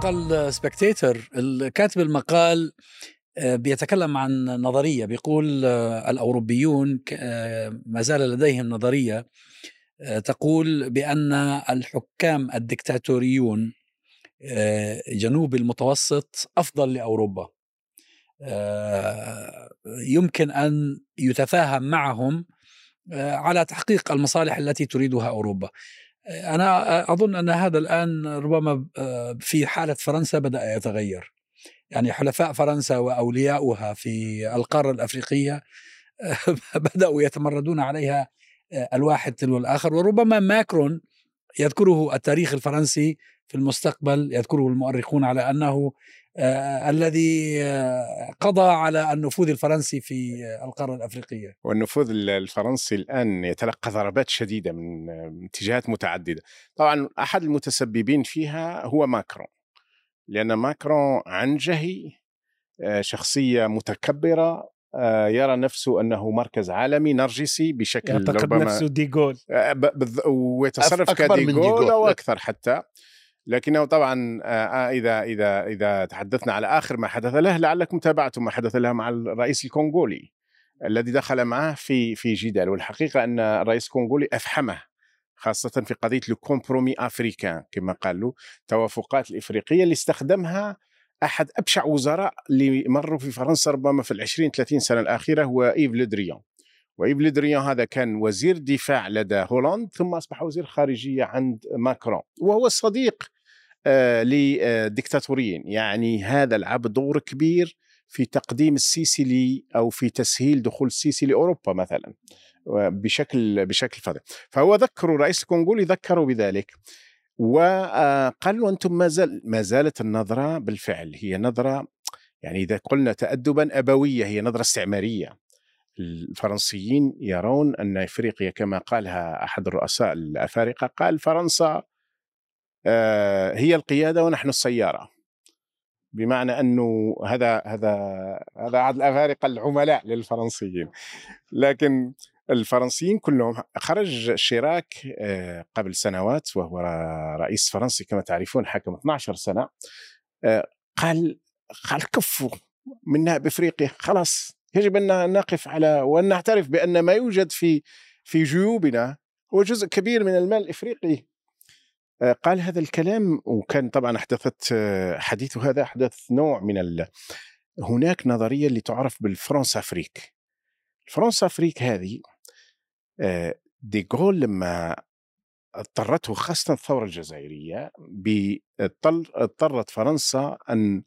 مقال سبكتيتر الكاتب المقال آه، بيتكلم عن نظرية. بيقول آه، الأوروبيون آه، ما زال لديهم نظرية تقول بأن الحكام الدكتاتوريون جنوب المتوسط أفضل لأوروبا. يمكن أن يتفاهم معهم على تحقيق المصالح التي تريدها أوروبا. أنا أظن أن هذا الآن ربما في حالة فرنسا بدأ يتغير. يعني حلفاء فرنسا وأولياؤها في القارة الأفريقية بدأوا يتمردون عليها الواحد تلو الآخر. وربما ماكرون يذكره التاريخ الفرنسي في المستقبل يذكره المؤرخون على أنه آه الذي آه قضى على النفوذ الفرنسي في القارة الأفريقية. والنفوذ الفرنسي الآن يتلقى ضربات شديدة من اتجاهات متعددة. طبعا أحد المتسببين فيها هو ماكرون. لأن ماكرون عنجهي آه شخصية متكبرة آه، يرى نفسه أنه مركز عالمي نرجسي بشكل يعتقد نفسه ديغول ويتصرف كديغول أو أكثر حتى لكنه طبعا آه، آه، إذا إذا إذا تحدثنا على آخر ما حدث له لعلكم تابعتم ما حدث له مع الرئيس الكونغولي الذي دخل معه في في جدال. والحقيقة أن الرئيس الكونغولي أفحمه خاصة في قضية ال compromis africain كما قالوا التوافقات الإفريقية اللي استخدمها أحد أبشع وزراء اللي مروا في فرنسا ربما في العشرين 30 سنة الأخيرة هو إيف لدريون وإيف لدريون هذا كان وزير دفاع لدى هولاند ثم أصبح وزير خارجية عند ماكرون. وهو صديق آه لديكتاتوريين. يعني هذا لعب دور كبير في تقديم السيسي لي أو في تسهيل دخول السيسي لأوروبا مثلا بشكل بشكل فظيع. فهو ذكروا رئيس الكونغولي ذكروا بذلك. وقال له أنتم ما زال ما زالت النظرة بالفعل هي نظرة يعني إذا قلنا تادبا أبوية هي نظرة استعمارية. الفرنسيين يرون أن إفريقيا كما قالها أحد الرؤساء الأفارقة قال فرنسا آه، هي القيادة ونحن السيارة. بمعنى أنه هذا هذا هذا احد الأفارقة العملاء للفرنسيين. لكن الفرنسيين كلهم خرج شيراك آه، قبل سنوات وهو رئيس فرنسي كما تعرفون حكم 12 سنة آه، قال قال كفوا منا بإفريقيا خلاص. يجب أن نقف على وأن نعترف بأن ما يوجد في في جيوبنا هو جزء كبير من المال الإفريقي. آه، قال هذا الكلام وكان طبعا أحدثت حديث هذا أحدث نوع من ال... هناك نظرية اللي تعرف بال Françafrique. ال Françafrique هذه ديغول لما اضطرته خاصة الثورة الجزائرية اضطرت فرنسا أن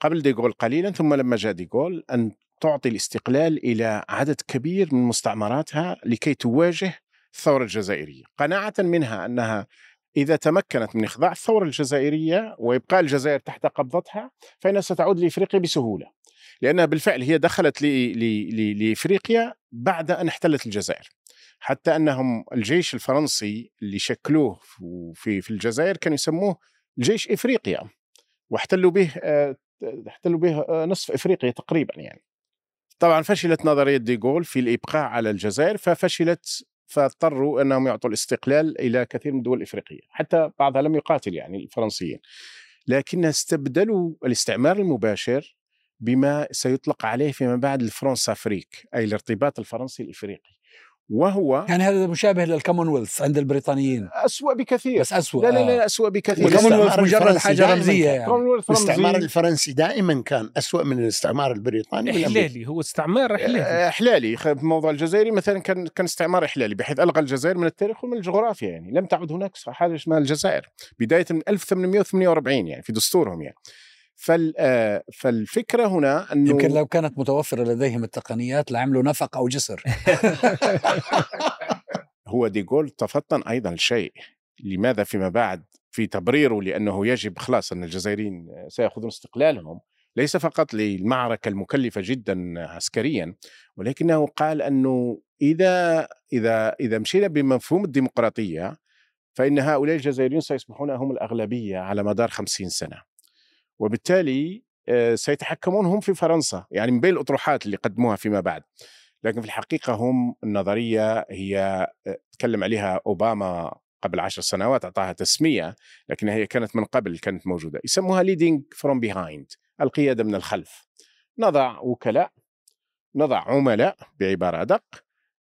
قبل ديغول قليلا ثم لما جاء ديغول أن تعطي الاستقلال إلى عدد كبير من مستعمراتها لكي تواجه الثورة الجزائرية. قناعة منها أنها إذا تمكنت من إخضاع الثورة الجزائرية وإبقاء الجزائر تحت قبضتها فإنها ستعود لإفريقيا بسهولة. لأنها بالفعل هي دخلت لإفريقيا بعد أن احتلت الجزائر. حتى أنهم الجيش الفرنسي اللي شكلوه في في الجزائر كانوا يسموه جيش إفريقيا واحتلوا به آه، احتلوا به آه، نصف إفريقيا تقريبا يعني. طبعا فشلت نظرية ديغول في الإبقاء على الجزائر ففشلت فاضطروا أنهم يعطوا الاستقلال إلى كثير من الدول الإفريقية حتى بعضها لم يقاتل يعني الفرنسيين. لكن استبدلوا الاستعمار المباشر بما سيطلق عليه فيما بعد ال Françafrique أي الارتباط الفرنسي الإفريقي. وهو يعني هذا مشابه للكومنولث عند البريطانيين. أسوأ بكثير. بس أسوأ لا لا لا أسوأ بكثير. الكومنولث مجرد حاجة رمزية يعني. الاستعمار الفرنسي دائما كان أسوأ من الاستعمار البريطاني إحلالي هو استعمار إحلالي. آه، إحلالي. في موضوع الجزائري مثلا كان كان استعمار إحلالي بحيث ألغى الجزائر من التاريخ ومن الجغرافيا يعني. لم تعد هناك حاجة اسمها الجزائر. بداية من 1848 يعني في دستورهم يعني. آه، فالفكرة هنا أنه يمكن لو كانت متوفرة لديهم التقنيات لعملوا نفق أو جسر. هو ديغول تفطن أيضا الشيء لماذا فيما بعد في تبريره لأنه يجب خلاص أن الجزائريين سيأخذون استقلالهم ليس فقط للمعركة المكلفة جدا عسكريا ولكنه قال أنه إذا إذا إذا مشينا بمفهوم الديمقراطية فإن هؤلاء الجزائريون سيصبحون هم الأغلبية على مدار خمسين سنة. وبالتالي آه، سيتحكمون هم في فرنسا يعني من بين الأطروحات اللي قدموها فيما بعد. لكن في الحقيقة هم النظرية هي آه، تكلم عليها أوباما قبل عشر سنوات أعطاها تسمية لكن هي كانت من قبل كانت موجودة. يسموها leading from behind القيادة من الخلف. نضع وكلاء نضع عملاء بعبارة أدق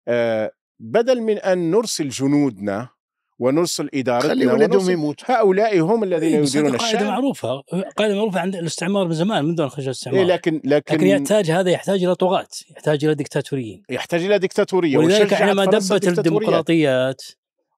آه، بدل من أن نرسل جنودنا ونرسل إدارتنا خلي ولدهم يموت. هؤلاء هم الذين إيه، يديرون قاعدة الشأن معروفة قاعدة معروفة عند الاستعمار من زمان منذ ان خرج الاستعمار. إيه لكن لكن, لكن يحتاج هذا يحتاج إلى طغاة يحتاج إلى دكتاتوريين يحتاج إلى دكتاتوريه ولذلك حينما دبت. الديمقراطيات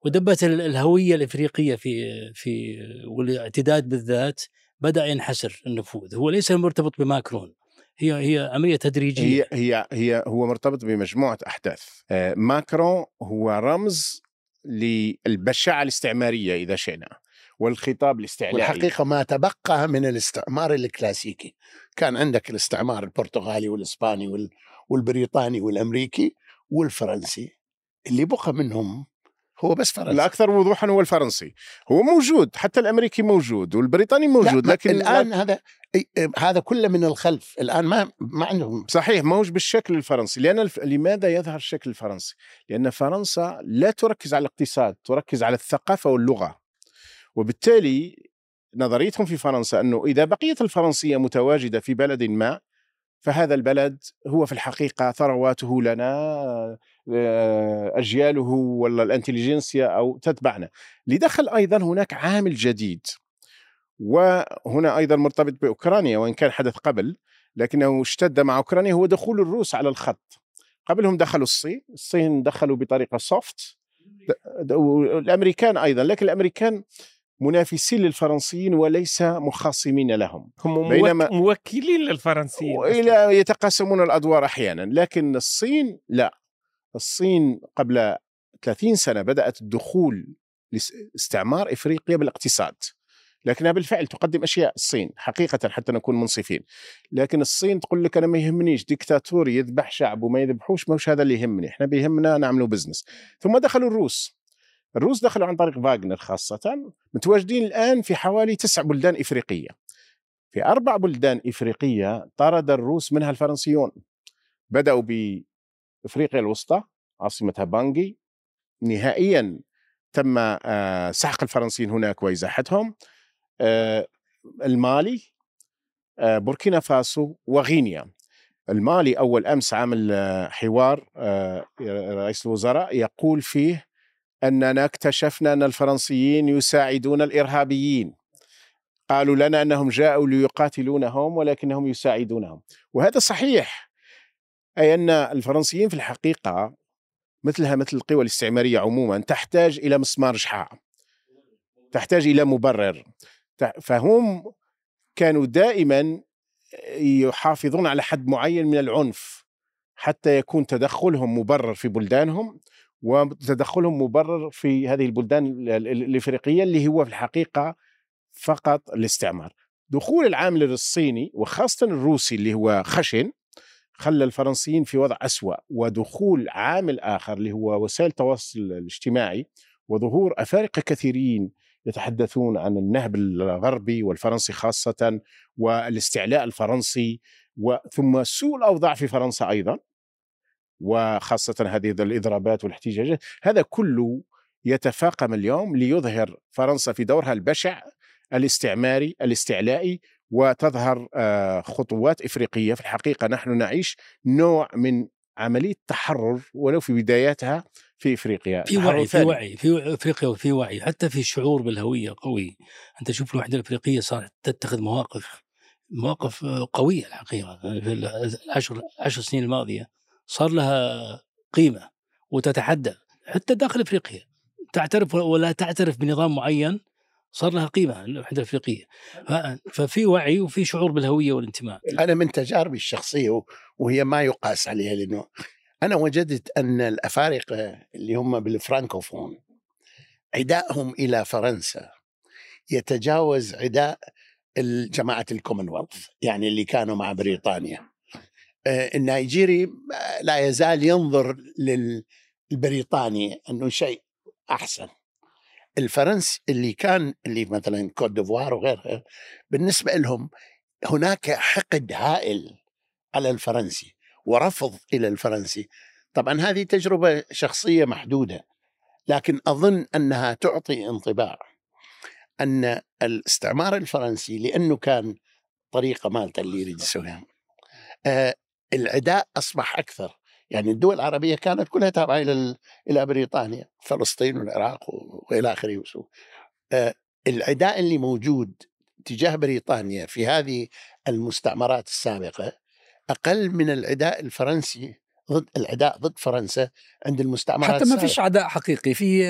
ودبت ال- الهوية الإفريقية في في والاعتداد بالذات بدأ ينحسر النفوذ. هو ليس مرتبط بماكرون هي هي عمليه تدريجية. هي هي هي هو مرتبط بمجموعة أحداث. آه، ماكرون هو رمز للبشاعة الاستعمارية إذا شئنا والخطاب الاستعلائي. والحقيقة ما تبقى من الاستعمار الكلاسيكي. كان عندك الاستعمار البرتغالي والإسباني وال- والبريطاني والأمريكي والفرنسي اللي بقى منهم هو بس فرنسا الأكثر وضوحا هو الفرنسي. هو موجود حتى الأمريكي موجود والبريطاني موجود لا لكن الآن هذا إي- هذا كله من الخلف. الآن ما ما عندهم. صحيح موج بالشكل الفرنسي. لأن الف... لماذا يظهر الشكل الفرنسي؟ لأن فرنسا لا تركز على الاقتصاد تركز على الثقافة واللغة. وبالتالي نظريتهم في فرنسا أنه إذا بقيت الفرنسية متواجدة في بلد ما فهذا البلد هو في الحقيقة ثرواته لنا. آه، أجياله ولا الإنتليجنسيا أو تتبعنا. لدخل أيضا هناك عامل جديد وهنا أيضا مرتبط بأوكرانيا وإن كان حدث قبل لكنه اشتد مع أوكرانيا هو دخول الروس على الخط. قبلهم دخلوا الصين الصين دخلوا بطريقة سوفت الأمريكان أيضا لكن الأمريكان منافسين للفرنسيين وليس مخاصمين لهم. هم بينما- موك- موكلين للفرنسيين. والى يتقاسمون الأدوار أحيانا لكن الصين لا. الصين قبل 30 سنة بدأت الدخول لاستعمار إفريقيا بالاقتصاد لكنها بالفعل تقدم أشياء الصين حقيقه حتى نكون منصفين لكن الصين تقول لك أنا ما يهمنيش ديكتاتور يذبح شعب وما يذبحوش مش هذا اللي يهمني إحنا بيهمنا نعملوا business ثم دخلوا الروس الروس دخلوا عن طريق فاغنر خاصة متواجدين الآن في حوالي تسع بلدان إفريقية. في أربع بلدان إفريقية طرد الروس منها الفرنسيون بدأوا بافريقيا الوسطى عاصمتها بانجي. نهائيا تم آه، سحق الفرنسيين هناك وإزاحتهم. آه، المالي آه، بوركينا فاسو وغينيا. المالي أول أمس عامل حوار رئيس الوزراء يقول فيه أننا اكتشفنا أن الفرنسيين يساعدون الإرهابيين. قالوا لنا أنهم جاءوا ليقاتلونهم ولكنهم يساعدونهم. وهذا صحيح. أي أن الفرنسيين في الحقيقة مثلها مثل القوى الاستعمارية عموما تحتاج إلى مسمار شحاع تحتاج إلى مبرر فهم كانوا دائما يحافظون على حد معين من العنف حتى يكون تدخلهم مبرر في بلدانهم وتدخلهم مبرر في هذه البلدان ال- ال- الإفريقية اللي هو في الحقيقة فقط الاستعمار. دخول العامل الصيني وخاصة الروسي اللي هو خشن خلى الفرنسيين في وضع أسوأ ودخول عامل آخر اللي هو وسائل التواصل الاجتماعي وظهور أفارقة كثيرين يتحدثون عن النهب الغربي والفرنسي خاصة والاستعلاء الفرنسي وثم سوء الأوضاع في فرنسا أيضا وخاصة هذه الإضرابات والاحتجاجات. هذا كله يتفاقم اليوم ليظهر فرنسا في دورها البشع الاستعماري الاستعلائي وتظهر آه، خطوات إفريقية. في الحقيقة نحن نعيش نوع من عملية تحرر ولو في بداياتها في إفريقيا. في وعي في. وعي في إفريقيا وفي وعي حتى في شعور بالهوية قوي. أنت شوف الوحدة الإفريقية صارت تتخذ مواقف مواقف آه، قوية الحقيقة. في العشر عشر سنين الماضية صار لها قيمة وتتحدى. حتى داخل إفريقيا تعترف ولا تعترف بنظام معين صار لها قيمة الوحدة الافريقيه ففي وعي وفي شعور بالهوية والانتماء. أنا من تجاربي الشخصية وهي ما يقاس عليها لأنه أنا وجدت أن الأفارقة اللي هم بالفرانكوفون عدائهم إلى فرنسا يتجاوز عداء جماعة الكومنولث يعني اللي كانوا مع بريطانيا. آه، النيجيري لا يزال ينظر للبريطاني أنه شيء أحسن. الفرنس اللي كان اللي مثلا كوت ديفوار وغيرها بالنسبة لهم هناك حقد هائل على الفرنسي ورفض إلى الفرنسي. طبعا هذه تجربة شخصية محدودة لكن أظن أنها تعطي انطباع أن الاستعمار الفرنسي لأنه كان طريقة مالته اللي يريد يسويها آه العداء أصبح أكثر. يعني الدول العربية كانت كلها تابعة إلى إلى بريطانيا فلسطين والعراق وإلى اخره آه العداء اللي موجود تجاه بريطانيا في هذه المستعمرات السابقة أقل من العداء الفرنسي ضد العداء ضد فرنسا عند المستعمرات حتى ما فيش عداء حقيقي في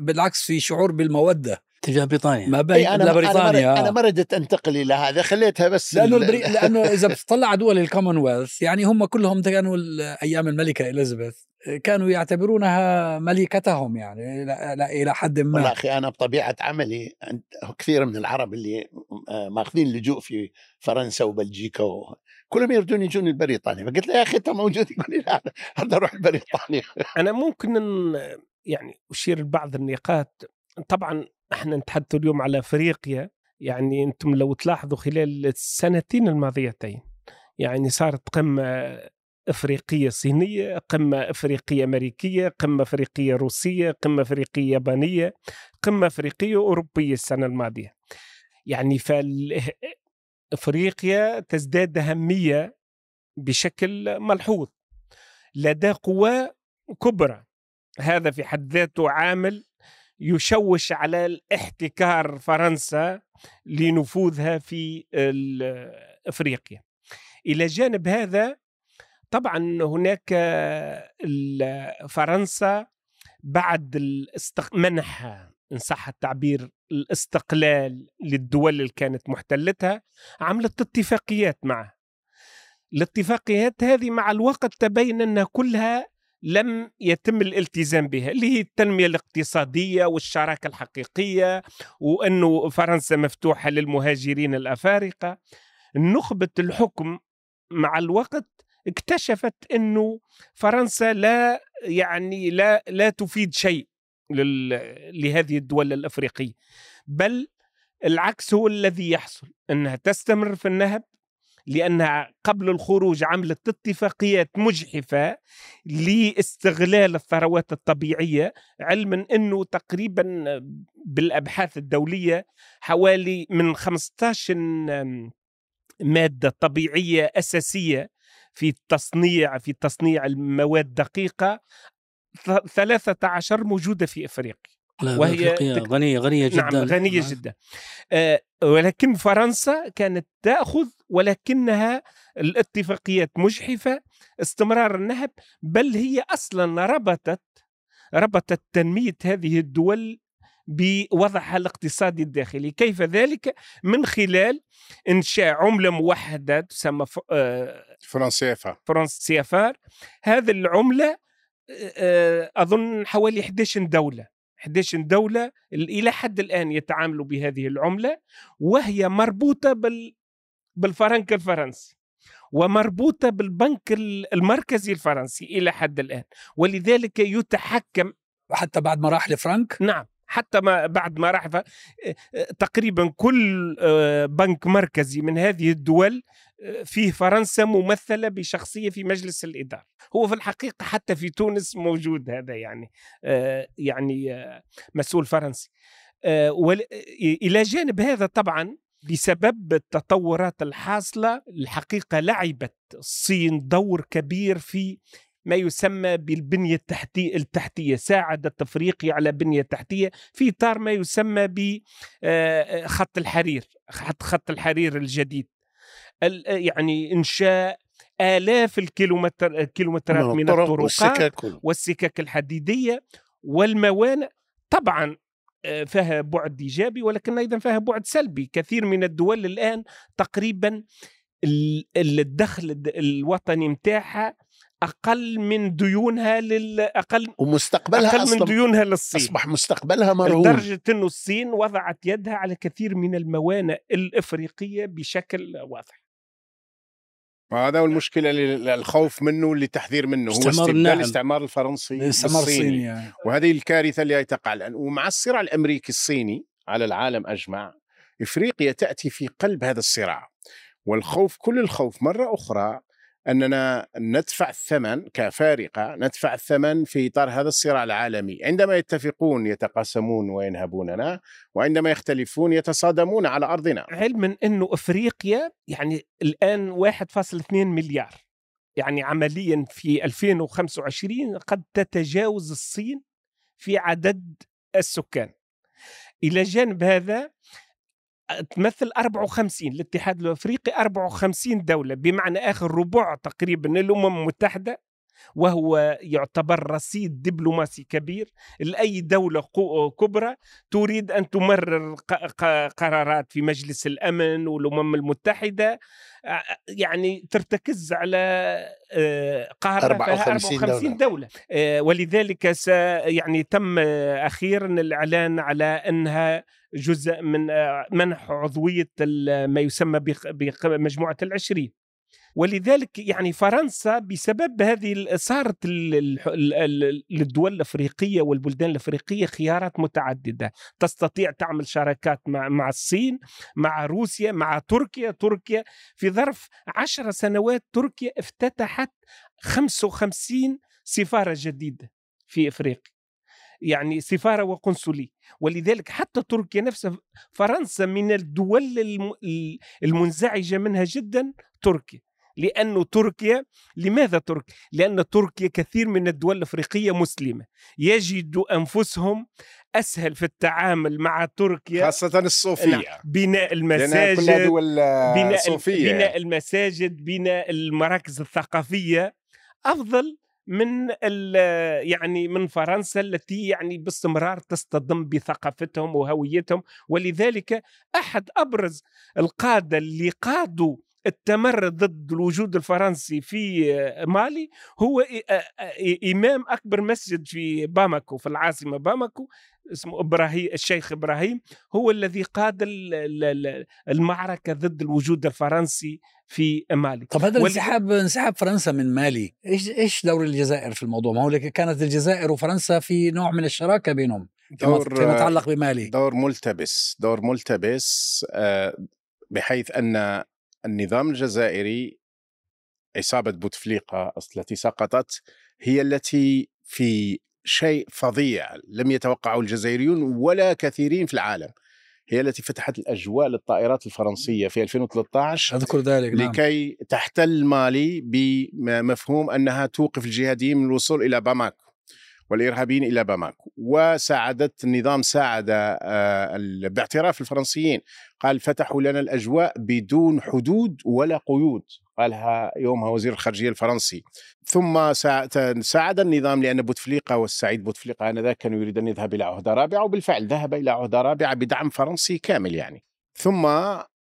بالعكس في شعور بالمودة. تجاه بريطانيا. ما بين أنا بريطانيا أنا ما ردت أنتقل إلى هذا خليتها بس لأنه البري... لأنه إذا بتطلع دول الكومنولث يعني هم كلهم كانوا أيام الملكة إليزابيث. كانوا يعتبرونها ملكتهم يعني إلى حد ما. والله أخي أنا بطبيعة عملي كثير من العرب اللي ماخذين لجوء في فرنسا وبلجيكا و... كلهم يردون يجون لبريطانيا فقلت له يا أخي أنت موجود؟ يقول لي لا هذا أروح لبريطانيا أنا ممكن إن يعني أشير لبعض النقاط. طبعا إحنا نتحدث اليوم على أفريقيا يعني أنتم لو تلاحظوا خلال السنتين الماضيتين يعني صارت قمه إفريقية صينية، قمة إفريقية أمريكية، قمة إفريقية روسية، قمة إفريقية يابانية، قمة إفريقية أوروبية السنة الماضية. يعني فال افريقيا تزداد أهمية بشكل ملحوظ. لدى قوى كبرى هذا في حد ذاته عامل يشوش على الاحتكار فرنسا لنفوذها في افريقيا. إلى جانب هذا طبعا هناك فرنسا بعد منح إن صح التعبير الاستقلال للدول اللي كانت محتلتها عملت اتفاقيات معه. الاتفاقيات هذه مع الوقت تبين انها كلها لم يتم الالتزام بها اللي هي التنمية الاقتصادية والشراكة الحقيقية وأنه فرنسا مفتوحة للمهاجرين الأفارقة. نخبة الحكم مع الوقت اكتشفت إنه فرنسا لا يعني لا لا تفيد شيء لهذه الدول الأفريقية بل العكس هو الذي يحصل إنها تستمر في النهب لأنها قبل الخروج عملت اتفاقيات مجحفة لاستغلال الثروات الطبيعية علما إنه تقريبا بالأبحاث الدولية حوالي من 15 مادة طبيعية أساسية في التصنيع في تصنيع المواد الدقيقة 13 موجودة في أفريقيا وهي غنية غنية نعم، جدا نعم غنية آه. جدا آه ولكن فرنسا كانت تأخذ ولكنها الاتفاقيات مجحفة استمرار النهب بل هي أصلا ربطت ربطت تنمية هذه الدول بوضعها الاقتصادي الداخلي. كيف ذلك؟ من خلال إنشاء عملة موحدة تسمى آه، فرنسيفا فرنسيفار. هذه العملة آه، أظن حوالي 11 دولة. 11 دولة إلى حد الآن يتعاملوا بهذه العملة وهي مربوطة بال بالفرنك الفرنسي ومربوطة بالبنك المركزي الفرنسي إلى حد الآن. ولذلك يتحكم حتى بعد ما راح لفرنك نعم. حتى ما بعد ما راح تقريبا كل بنك مركزي من هذه الدول فيه فرنسا ممثلة بشخصية في مجلس الإدارة. هو في الحقيقة حتى في تونس موجود هذا يعني يعني مسؤول فرنسي. إلى جانب هذا طبعا بسبب التطورات الحاصلة الحقيقة لعبت الصين دور كبير في ما يسمى بالبنية التحتية, التحتية ساعدت أفريقيا على بنية تحتية. في إطار ما يسمى بخط الحرير خط, خط الحرير الجديد. يعني إنشاء آلاف الكيلومتر الكيلومترات من الطرقات والسكك, والسكك الحديدية والموانئ. طبعا فيها بعد إيجابي ولكن أيضا فيها بعد سلبي. كثير من الدول الآن تقريبا الدخل الوطني متاعها أقل من ديونها للاقل ومستقبلها أقل من ديونها للصين. أصبح مستقبلها مرهون. لدرجة إنه الصين وضعت يدها على كثير من الموانئ الإفريقية بشكل واضح. هذا هو المشكلة الخوف منه والتحذير منه. هو استبدال نعم. الاستعمار الفرنسي الاستعمار الصيني يعني. وهذه الكارثة اللي تقع الآن. ومع الصراع الأمريكي الصيني على العالم أجمع إفريقيا تأتي في قلب هذا الصراع. والخوف كل الخوف مرة أخرى أننا ندفع الثمن كفارقة ندفع الثمن في إطار هذا الصراع العالمي، عندما يتفقون يتقاسمون وينهبوننا، وعندما يختلفون يتصادمون على أرضنا. علما إنه أفريقيا يعني الآن 1.2 مليار يعني عمليا في 2025 قد تتجاوز الصين في عدد السكان. إلى جانب هذا تمثل 54 الاتحاد الأفريقي 54 دولة بمعنى آخر ربع تقريبا الامم المتحده وهو يعتبر رصيد دبلوماسي كبير. لأي دولة كبرى تريد أن تمرر قرارات في مجلس الأمن والأمم المتحدة. يعني ترتكز على قارة 54, 54 دولة, دولة. ولذلك يعني تم أخيرا الإعلان على أنها جزء من منح عضوية ما يسمى بمجموعة العشرين. ولذلك يعني فرنسا بسبب هذه صارت للدول الأفريقية والبلدان الأفريقية خيارات متعددة. تستطيع تعمل شراكات مع الصين مع روسيا مع تركيا. تركيا في ظرف عشر سنوات تركيا افتتحت 55 سفارة جديدة في إفريقيا. يعني سفارة وقنصلية. ولذلك حتى تركيا نفسها فرنسا من الدول المنزعجة منها جدا تركيا. لأن تركيا لماذا تركيا؟ لأن تركيا كثير من الدول الأفريقية مسلمة يجدوا أنفسهم أسهل في التعامل مع تركيا خاصة الصوفية نعم. بناء المساجد دول بناء, صوفية. بناء المساجد بناء المراكز الثقافية أفضل من يعني من فرنسا التي يعني باستمرار تصطدم بثقافتهم وهويتهم ولذلك أحد أبرز القادة اللي قادوا التمرد ضد الوجود الفرنسي في مالي هو إمام أكبر مسجد في باماكو في العاصمة باماكو اسمه إبراهيم الشيخ إبراهيم هو الذي قاد المعركة ضد الوجود الفرنسي في مالي. طب هذا الانسحاب انسحاب فرنسا من مالي إيش إيش دور الجزائر في الموضوع؟ ما هو كانت الجزائر وفرنسا في نوع من الشراكة بينهم دور فيما يتعلق بمالي. دور ملتبس دور ملتبس آه، بحيث أن النظام الجزائري عصابة بوتفليقة التي سقطت هي التي في شيء فظيع لم يتوقعه الجزائريون ولا كثيرين في العالم هي التي فتحت الأجواء للطائرات الفرنسية في 2013 أذكر ذلك نعم. لكي تحتل مالي بمفهوم أنها توقف الجهاديين من الوصول إلى باماكو والإرهابيين إلى باماكو وساعدت النظام ساعد آه، باعتراف الفرنسيين قال فتحوا لنا الأجواء بدون حدود ولا قيود. قالها يومها وزير الخارجية الفرنسي. ثم ساعد النظام لأن بوتفليقة والسعيد بوتفليقة آنذاك كانوا يريد أن يذهب إلى عهدة رابعة وبالفعل ذهب إلى عهدة رابعة بدعم فرنسي كامل يعني. ثم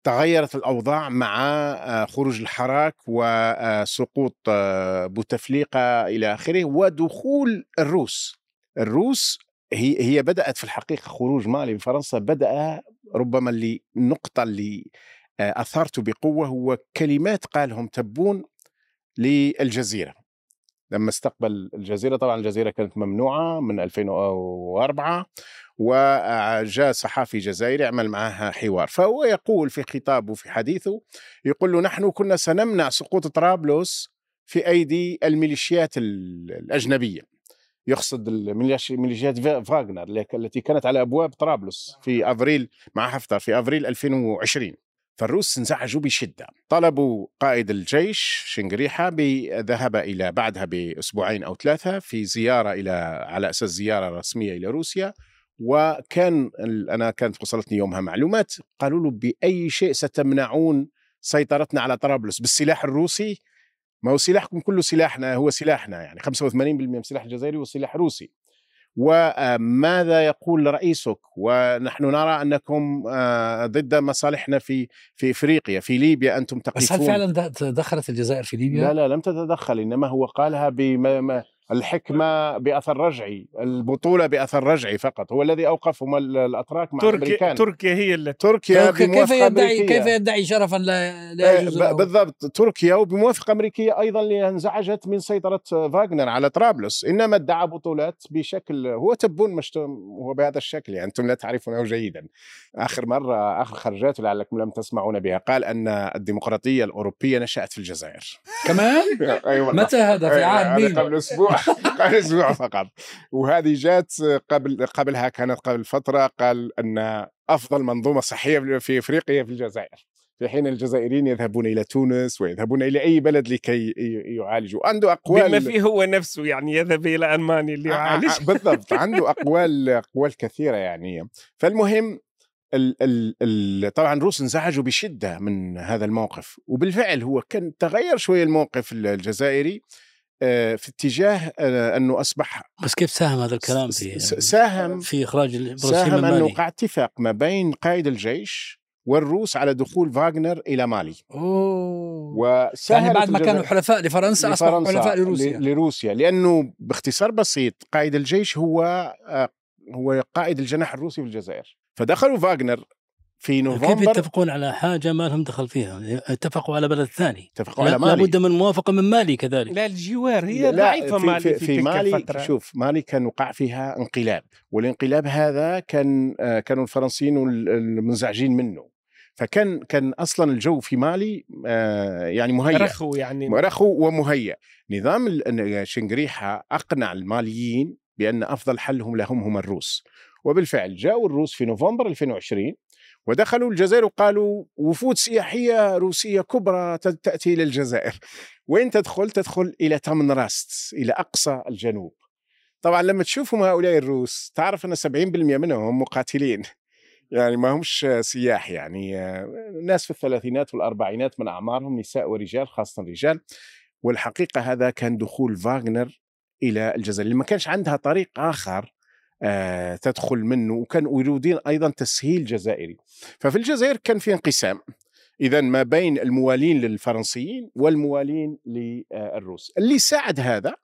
تغيرت الأوضاع مع آه، خروج الحراك وسقوط آه، بوتفليقة إلى آخره ودخول الروس. الروس هي هي بدأت في الحقيقة خروج مالي من فرنسا بدأ ربما اللي النقطة اللي آه، أثرت بقوة هو كلمات قالهم تبون للجزيرة. لما استقبل الجزيرة طبعا الجزيرة كانت ممنوعة من 2004 وجاء صحافي جزائري يعمل معها حوار. فهو يقول في خطابه في حديثه يقول له نحن كنا سنمنع سقوط طرابلس في أيدي الميليشيات الأجنبية. يقصد ميليشيات فاغنر التي كانت على أبواب طرابلس في أفريل مع حفتر في أفريل 2020 فالروس انزعجوا بشدة. طلبوا قائد الجيش شنغريحة بالذهاب إلى بعدها بأسبوعين أو ثلاثة في زيارة إلى على أساس زيارة رسمية إلى روسيا. وكان أنا كانت وصلتني يومها معلومات قالوا له بأي شيء ستمنعون سيطرتنا على طرابلس؟ بالسلاح الروسي؟ ما هو سلاحكم كله سلاحنا هو سلاحنا يعني 85% من السلاح الجزائري هو سلاح روسي. وماذا يقول رئيسك ونحن نرى أنكم آه، ضد مصالحنا في في إفريقيا في ليبيا أنتم تقفون بس هل فعلا دخلت الجزائر في ليبيا؟ لا لا لم تتدخل إنما هو قالها الحكمة بأثر رجعي البطولة بأثر رجعي فقط هو الذي أوقفهم الأتراك مع تركيا الأمريكان. تركيا هي اللي تركيا كيف يدعي أمريكية. كيف يدعي شرفا لا, لا يجوز له؟ بالضبط تركيا وبموافقة أمريكية أيضا لانزعجت من سيطرة فاغنر على طرابلس. إنما ادعى بطولات بشكل هو تبون مش هو بهذا الشكل يعني أنتم لا تعرفونه جيدا. آخر مرة آخر خرجاته لعلكم لم تسمعون بها قال أن الديمقراطية الأوروبية نشأت في الجزائر. كمان؟ والله. متى هذا؟ في عام مين؟ قبل أسبوع. قبل أسبوع فقط. وهذه جات قبل قبلها كانت قبل فترة قال أن أفضل منظومة صحية في إفريقيا في الجزائر. في حين الجزائريين يذهبون إلى تونس ويذهبون إلى أي بلد لكي يعالجوا. عنده أقوال بما فيه هو نفسه يعني يذهب إلى ألمانيا اللي يعالج آه، بالضبط. عنده أقوال أقوال كثيرة يعني. فالمهم ال ال ال طبعا الروس انزعجوا بشدة من هذا الموقف. وبالفعل هو كان تغير شوية الموقف الجزائري. آه، في اتجاه آه، أنه أصبح بس كيف ساهم هذا الكلام في ساهم في إخراج البروسيم ساهم أنه وقع اتفاق ما بين قائد الجيش والروس على دخول فاغنر إلى مالي. أوه. يعني بعد ما كانوا حلفاء لفرنسا أصبحوا لفرنسا حلفاء لروسيا. لروسيا لأنه باختصار بسيط قائد الجيش هو آه، هو قائد الجناح الروسي في الجزائر. فدخلوا فاغنر في كيف نوفمبر يتفقون على حاجة ما لهم دخل فيها؟ اتفقوا على بلد ثاني. اتفقوا لا على مالي. لابد من موافقة من مالي كذلك. لا الجوار هي لا ضعيفة في, مالي في, في, في تلك مالي الفترة. شوف مالي كان وقع فيها انقلاب والانقلاب هذا كان آه، كانوا الفرنسيين وال- المنزعجين منه. فكان كان أصلا الجو في مالي آه، يعني مهيأ. رخو يعني. رخو ومهيأ. نظام ال- شنقريحة أقنع الماليين بأن أفضل حلهم لهم هم الروس. وبالفعل جاءوا الروس في نوفمبر 2020 ودخلوا الجزائر وقالوا وفود سياحية روسية كبرى تأتي إلى الجزائر وين تدخل؟ تدخل إلى تامنراست إلى أقصى الجنوب. طبعا لما تشوفهم هؤلاء الروس تعرف أن 70% منهم مقاتلين. يعني ما همش سياح يعني ناس في الثلاثينات والأربعينات من أعمارهم نساء ورجال خاصة الرجال. والحقيقة هذا كان دخول فاغنر إلى الجزائر اللي ما كانش عندها طريق آخر تدخل منه وكانوا يريدون أيضا تسهيل جزائري. ففي الجزائر كان في انقسام. إذا ما بين الموالين للفرنسيين والموالين للروس. اللي ساعد هذا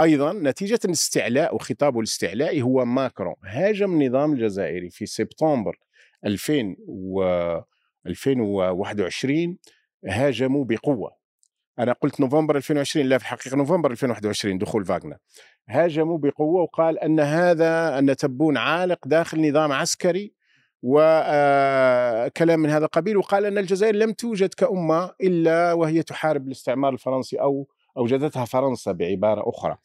أيضا نتيجة الاستعلاء وخطابه الاستعلائي هو ماكرون. هاجم النظام الجزائري في سبتمبر 2000 و 2021 هاجموا بقوة. أنا قلت نوفمبر 2020 لا في الحقيقة نوفمبر 2021 دخول فاغنر. هاجموا بقوة وقال أن هذا أن تبون عالق داخل نظام عسكري وكلام من هذا القبيل وقال أن الجزائر لم توجد كأمة إلا وهي تحارب الاستعمار الفرنسي أو أوجدتها فرنسا بعبارة أخرى.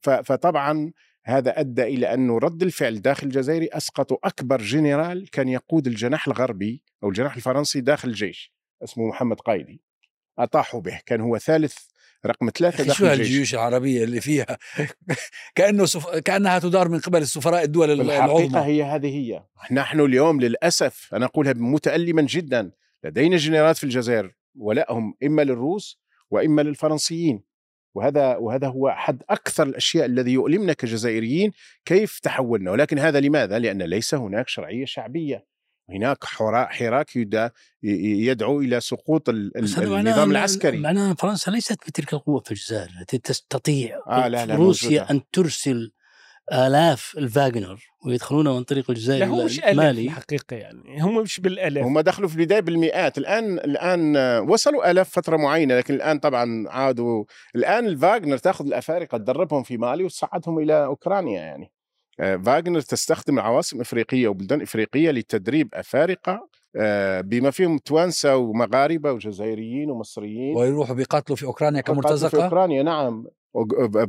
فطبعا هذا أدى إلى انه رد الفعل داخل الجزائر اسقطوا أكبر جنرال كان يقود الجناح الغربي أو الجناح الفرنسي داخل الجيش اسمه محمد قايدي. أطاحوا به كان هو ثالث رقم داخل شو الجيش. هالجيوش العربية اللي فيها؟ كأنه سف... كأنها تدار من قبل السفراء الدول العظمى. هي هذه هي. نحن اليوم للأسف أنا أقولها متألما جدا لدينا جنرالات في الجزائر ولائهم إما للروس وإما للفرنسيين. وهذا وهذا هو أحد أكثر الأشياء الذي يؤلمنا كجزائريين كيف تحولنا. ولكن هذا لماذا؟ لأن ليس هناك شرعية شعبية. هناك حرا- حراك يدعو إلى سقوط ال- بس ال- هذا معناه النظام العسكري. معناه أن فرنسا ليست بتلك القوة في الجزائر التي تستطيع آه، لا، لا، روسيا موجودة. أن ترسل آلاف الفاغنر ويدخلون من طريق الجزائر لا هو إلى مش ألف مالي. الحقيقة يعني هم مش بالآلاف هم دخلوا في البداية بالمئات الآن الآن وصلوا آلاف فترة معينة لكن الآن طبعا عادوا. الآن الفاغنر تأخذ الأفارقة تدربهم في مالي وتصعدهم إلى أوكرانيا يعني. فاغنر تستخدم عواصم إفريقية وبلدان إفريقية لتدريب أفارقة آه، بما فيهم توانسة ومغاربة وجزائريين ومصريين. ويروحوا بيقاتلوا في أوكرانيا قاتلوا في كمرتزقة؟ أوكرانيا نعم.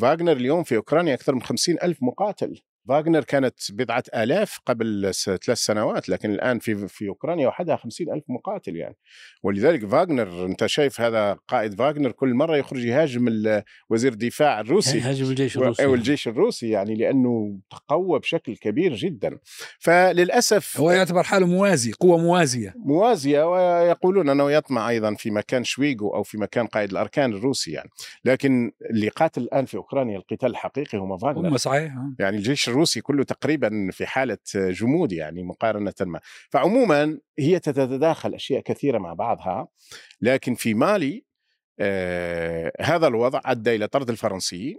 فاغنر اليوم في أوكرانيا أكثر من خمسين ألف مقاتل. فاغنر كانت بضعة آلاف قبل ثلاث سنوات لكن الآن في في أوكرانيا وحدها خمسين ألف مقاتل يعني. ولذلك فاغنر أنت شايف هذا قائد فاغنر كل مرة يخرج يهاجم وزير الدفاع الروسي. هاجم الجيش الروسي. أو الجيش الروسي يعني لأنه تقوى بشكل كبير جدا. فللأسف هو يعتبر حاله موازي قوة موازية. موازية ويقولون أنه يطمع أيضا في مكان شويغو أو في مكان قائد الأركان الروسي يعني. لكن اللي قاتل الآن في أوكرانيا القتال الحقيقي هم فاغنر. هم صحيح آه. يعني الجيش الروسي كله تقريبا في حالة جمود يعني مقارنة ما. فعموما هي تتداخل أشياء كثيرة مع بعضها لكن في مالي آه هذا الوضع أدى إلى طرد الفرنسيين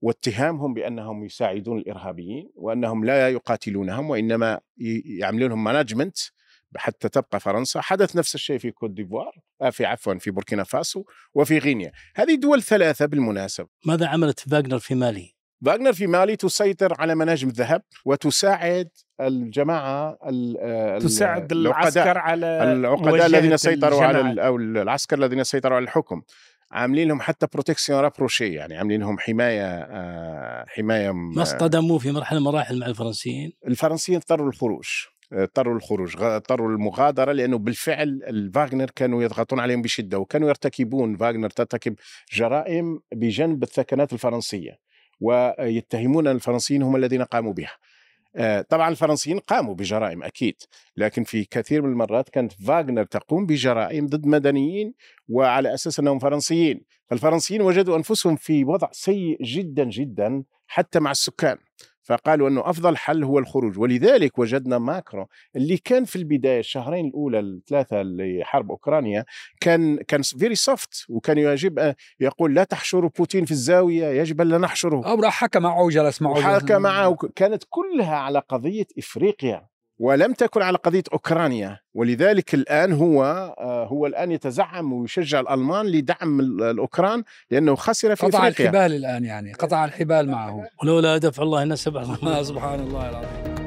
واتهامهم بأنهم يساعدون الإرهابيين وأنهم لا يقاتلونهم وإنما يعملون لهم management حتى تبقى فرنسا. حدث نفس الشيء في كوت ديفوار آه، في عفوا في بوركينا فاسو وفي غينيا. هذه دول ثلاثة بالمناسبة. ماذا عملت فاغنر في مالي؟ فاغنر في مالي تسيطر على مناجم الذهب وتساعد الجماعة تساعد العسكر على العقداء الذين سيطروا على أو العسكر الذين سيطروا على الحكم. عاملين لهم حتى protection rapprochée يعني عاملين لهم حماية آه، حماية ما اصطدموا في مرحلة مراحل مع الفرنسيين؟ الفرنسيين اضطروا للخروج اضطروا للخروج اضطروا للمغادرة لأنه بالفعل الفاغنر كانوا يضغطون عليهم بشدة وكانوا يرتكبون فاغنر ترتكب جرائم بجنب الثكنات الفرنسية. ويتهمون الفرنسيين هم الذين قاموا بها. آه، طبعا الفرنسيين قاموا بجرائم أكيد لكن في كثير من المرات كانت فاغنر تقوم بجرائم ضد مدنيين وعلى أساس أنهم فرنسيين. فالفرنسيين وجدوا أنفسهم في وضع سيء جدا جدا حتى مع السكان. فقالوا أنه أفضل حل هو الخروج. ولذلك وجدنا ماكرون اللي كان في البداية الشهرين الأولى الثلاثة لحرب أوكرانيا كان كان very soft وكان يجب يقول لا تحشروا بوتين في الزاوية يجب أن لا نحشره. أو راح حكى معه جلس معه. حكى معه كانت كلها على قضية إفريقيا. ولم تكن على قضية أوكرانيا ولذلك الآن هو آه، هو الآن يتزعم ويشجع الألمان لدعم الأوكران لأنه خسر في قطع إفريقيا. الحبال الآن يعني قطع الحبال معه. ولولا دفع الله الناس سبحان الله العظيم.